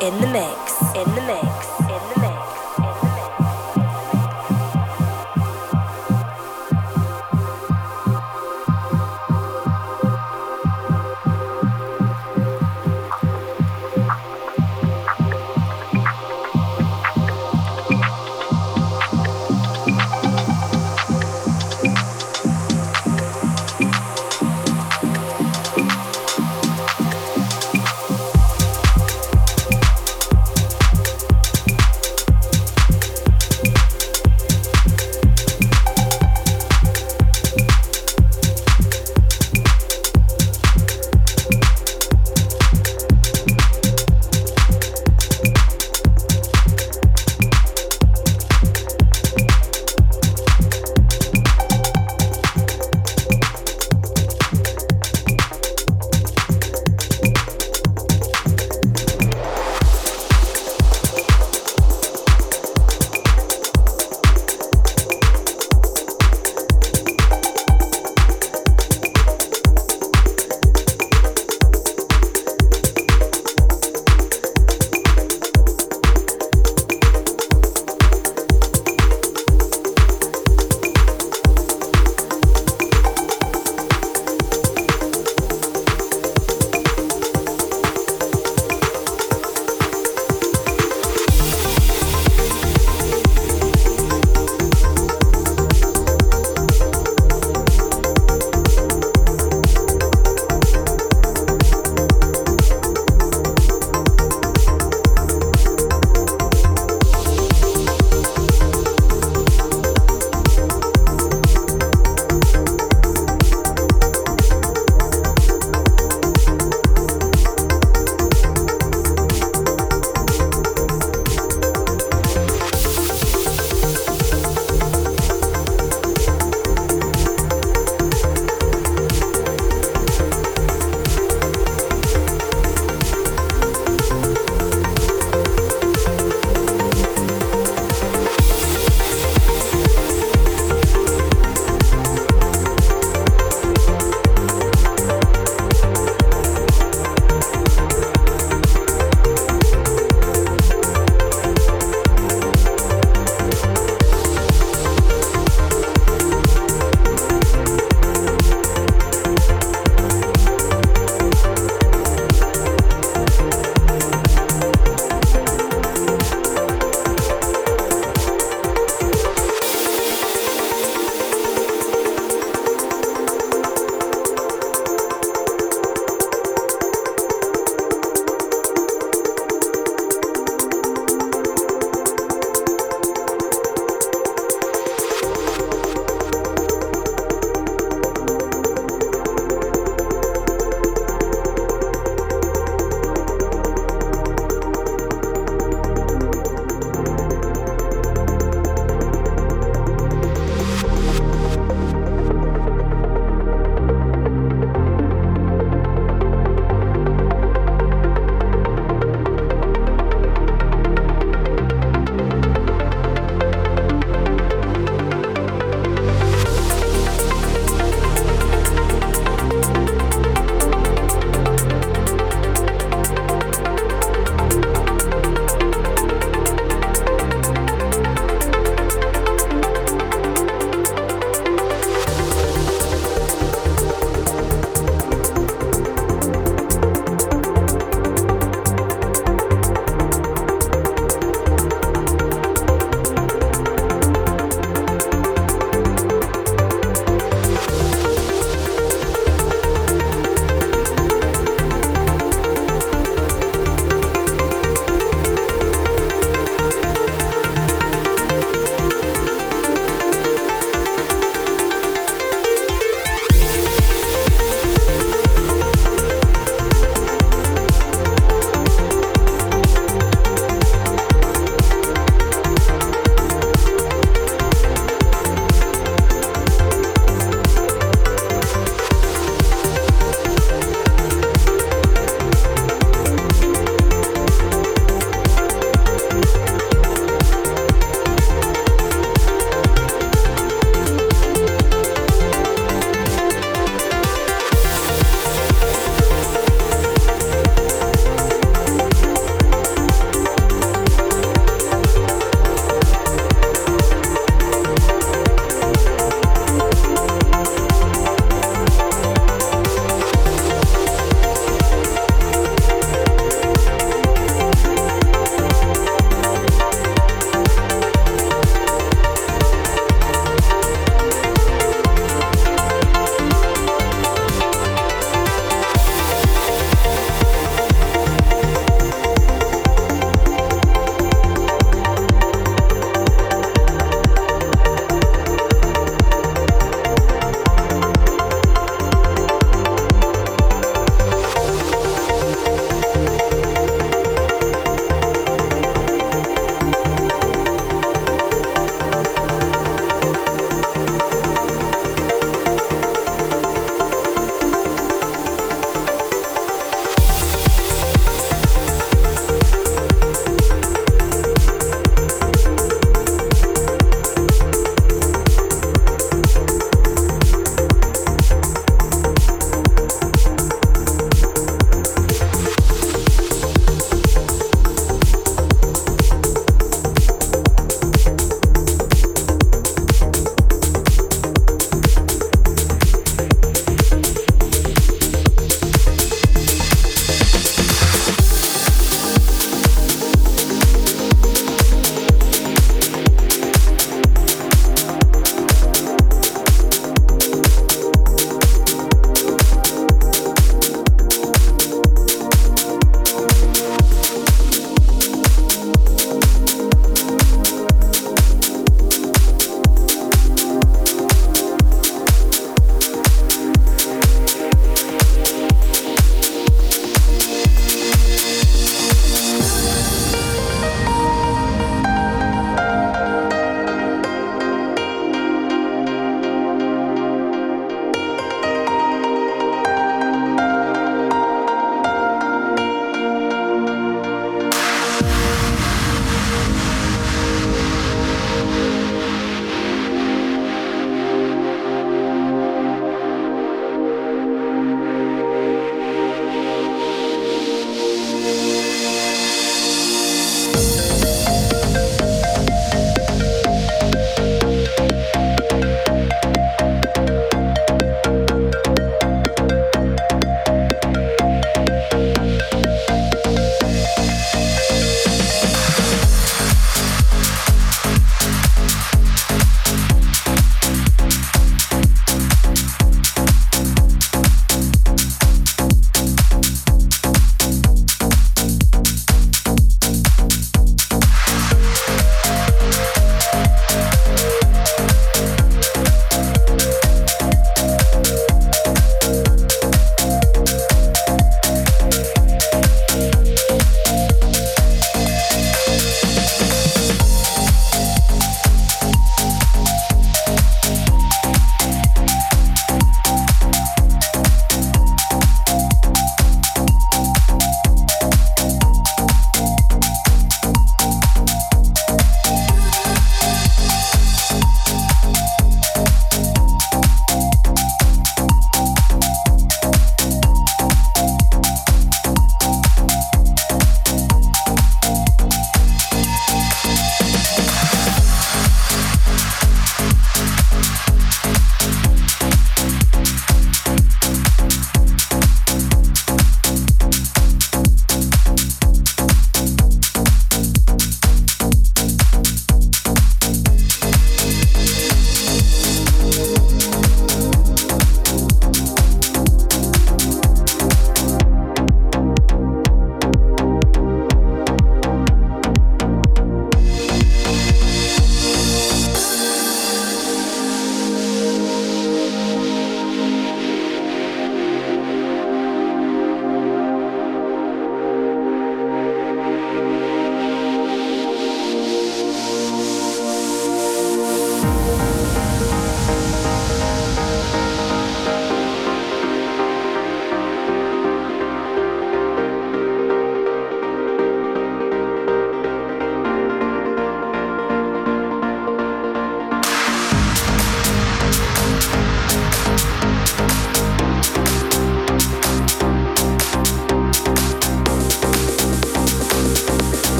In the mix.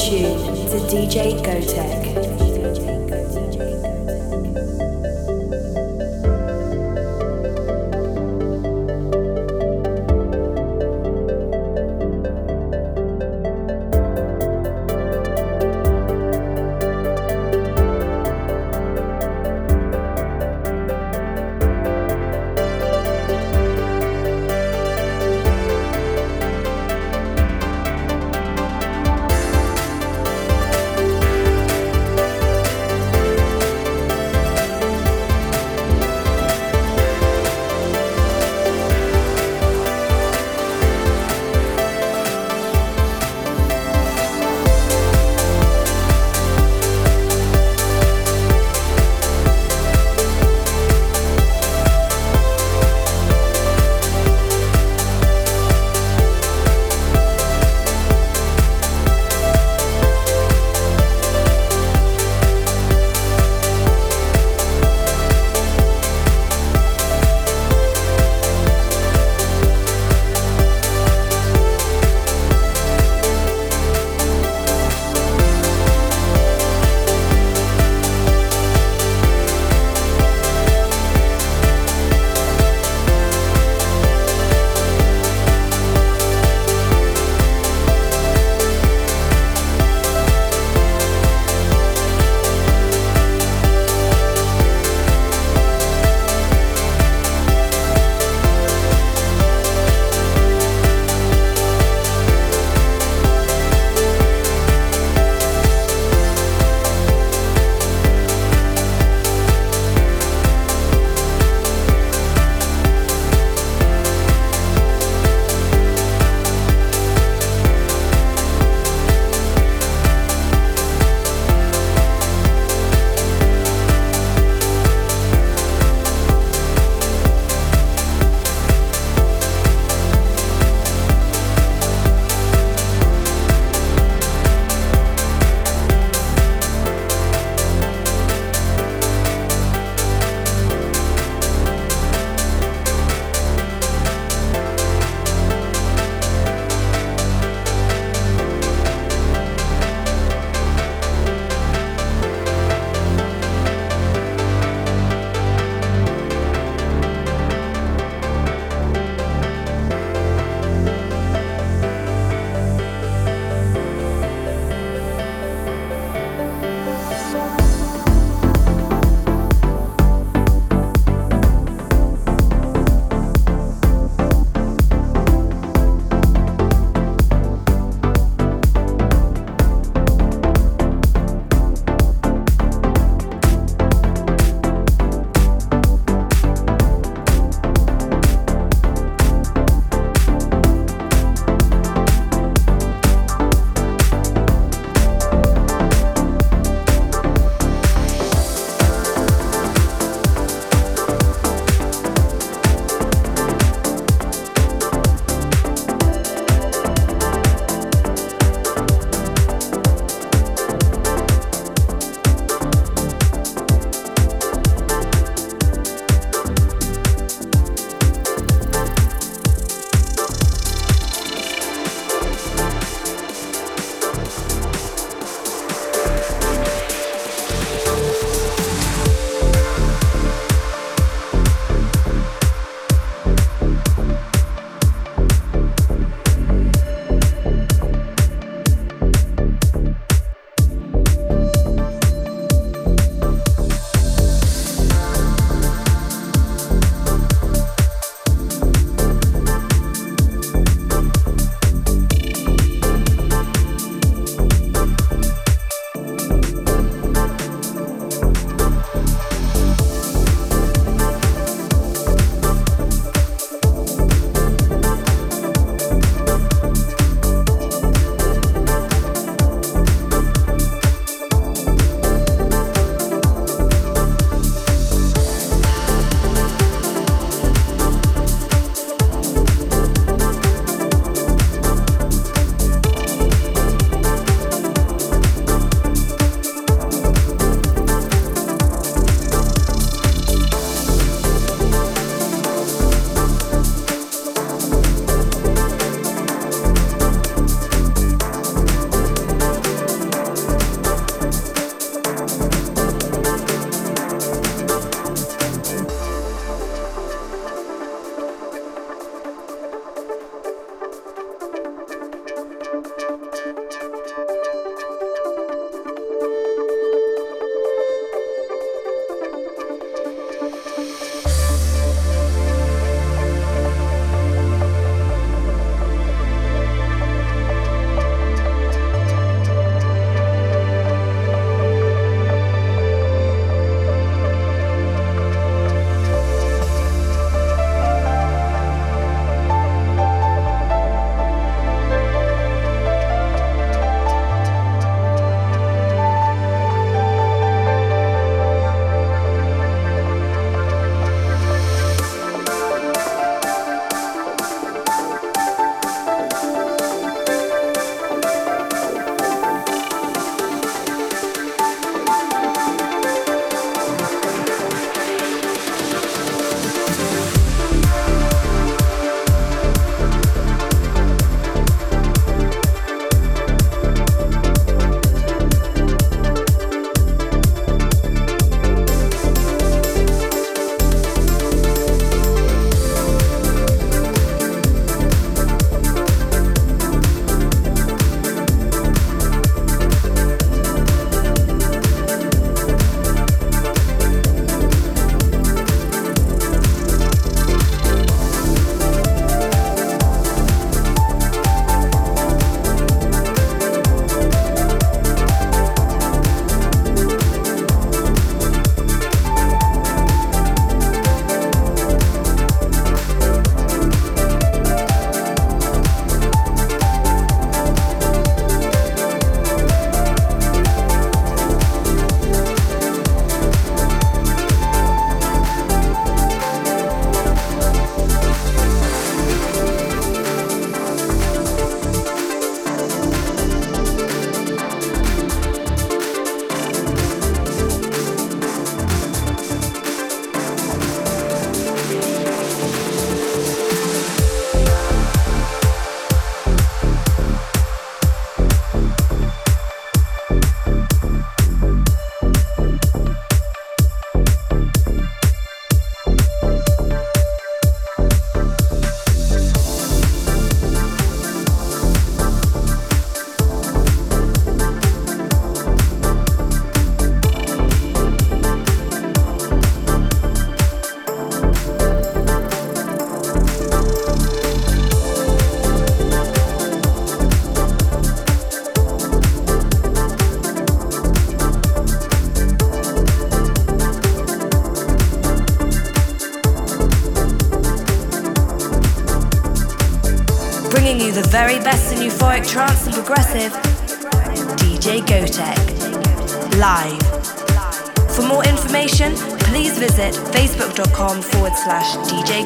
tune to DJ Gotek.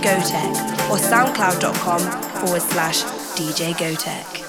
Gotek or soundcloud.com forward slash DJ Gotek.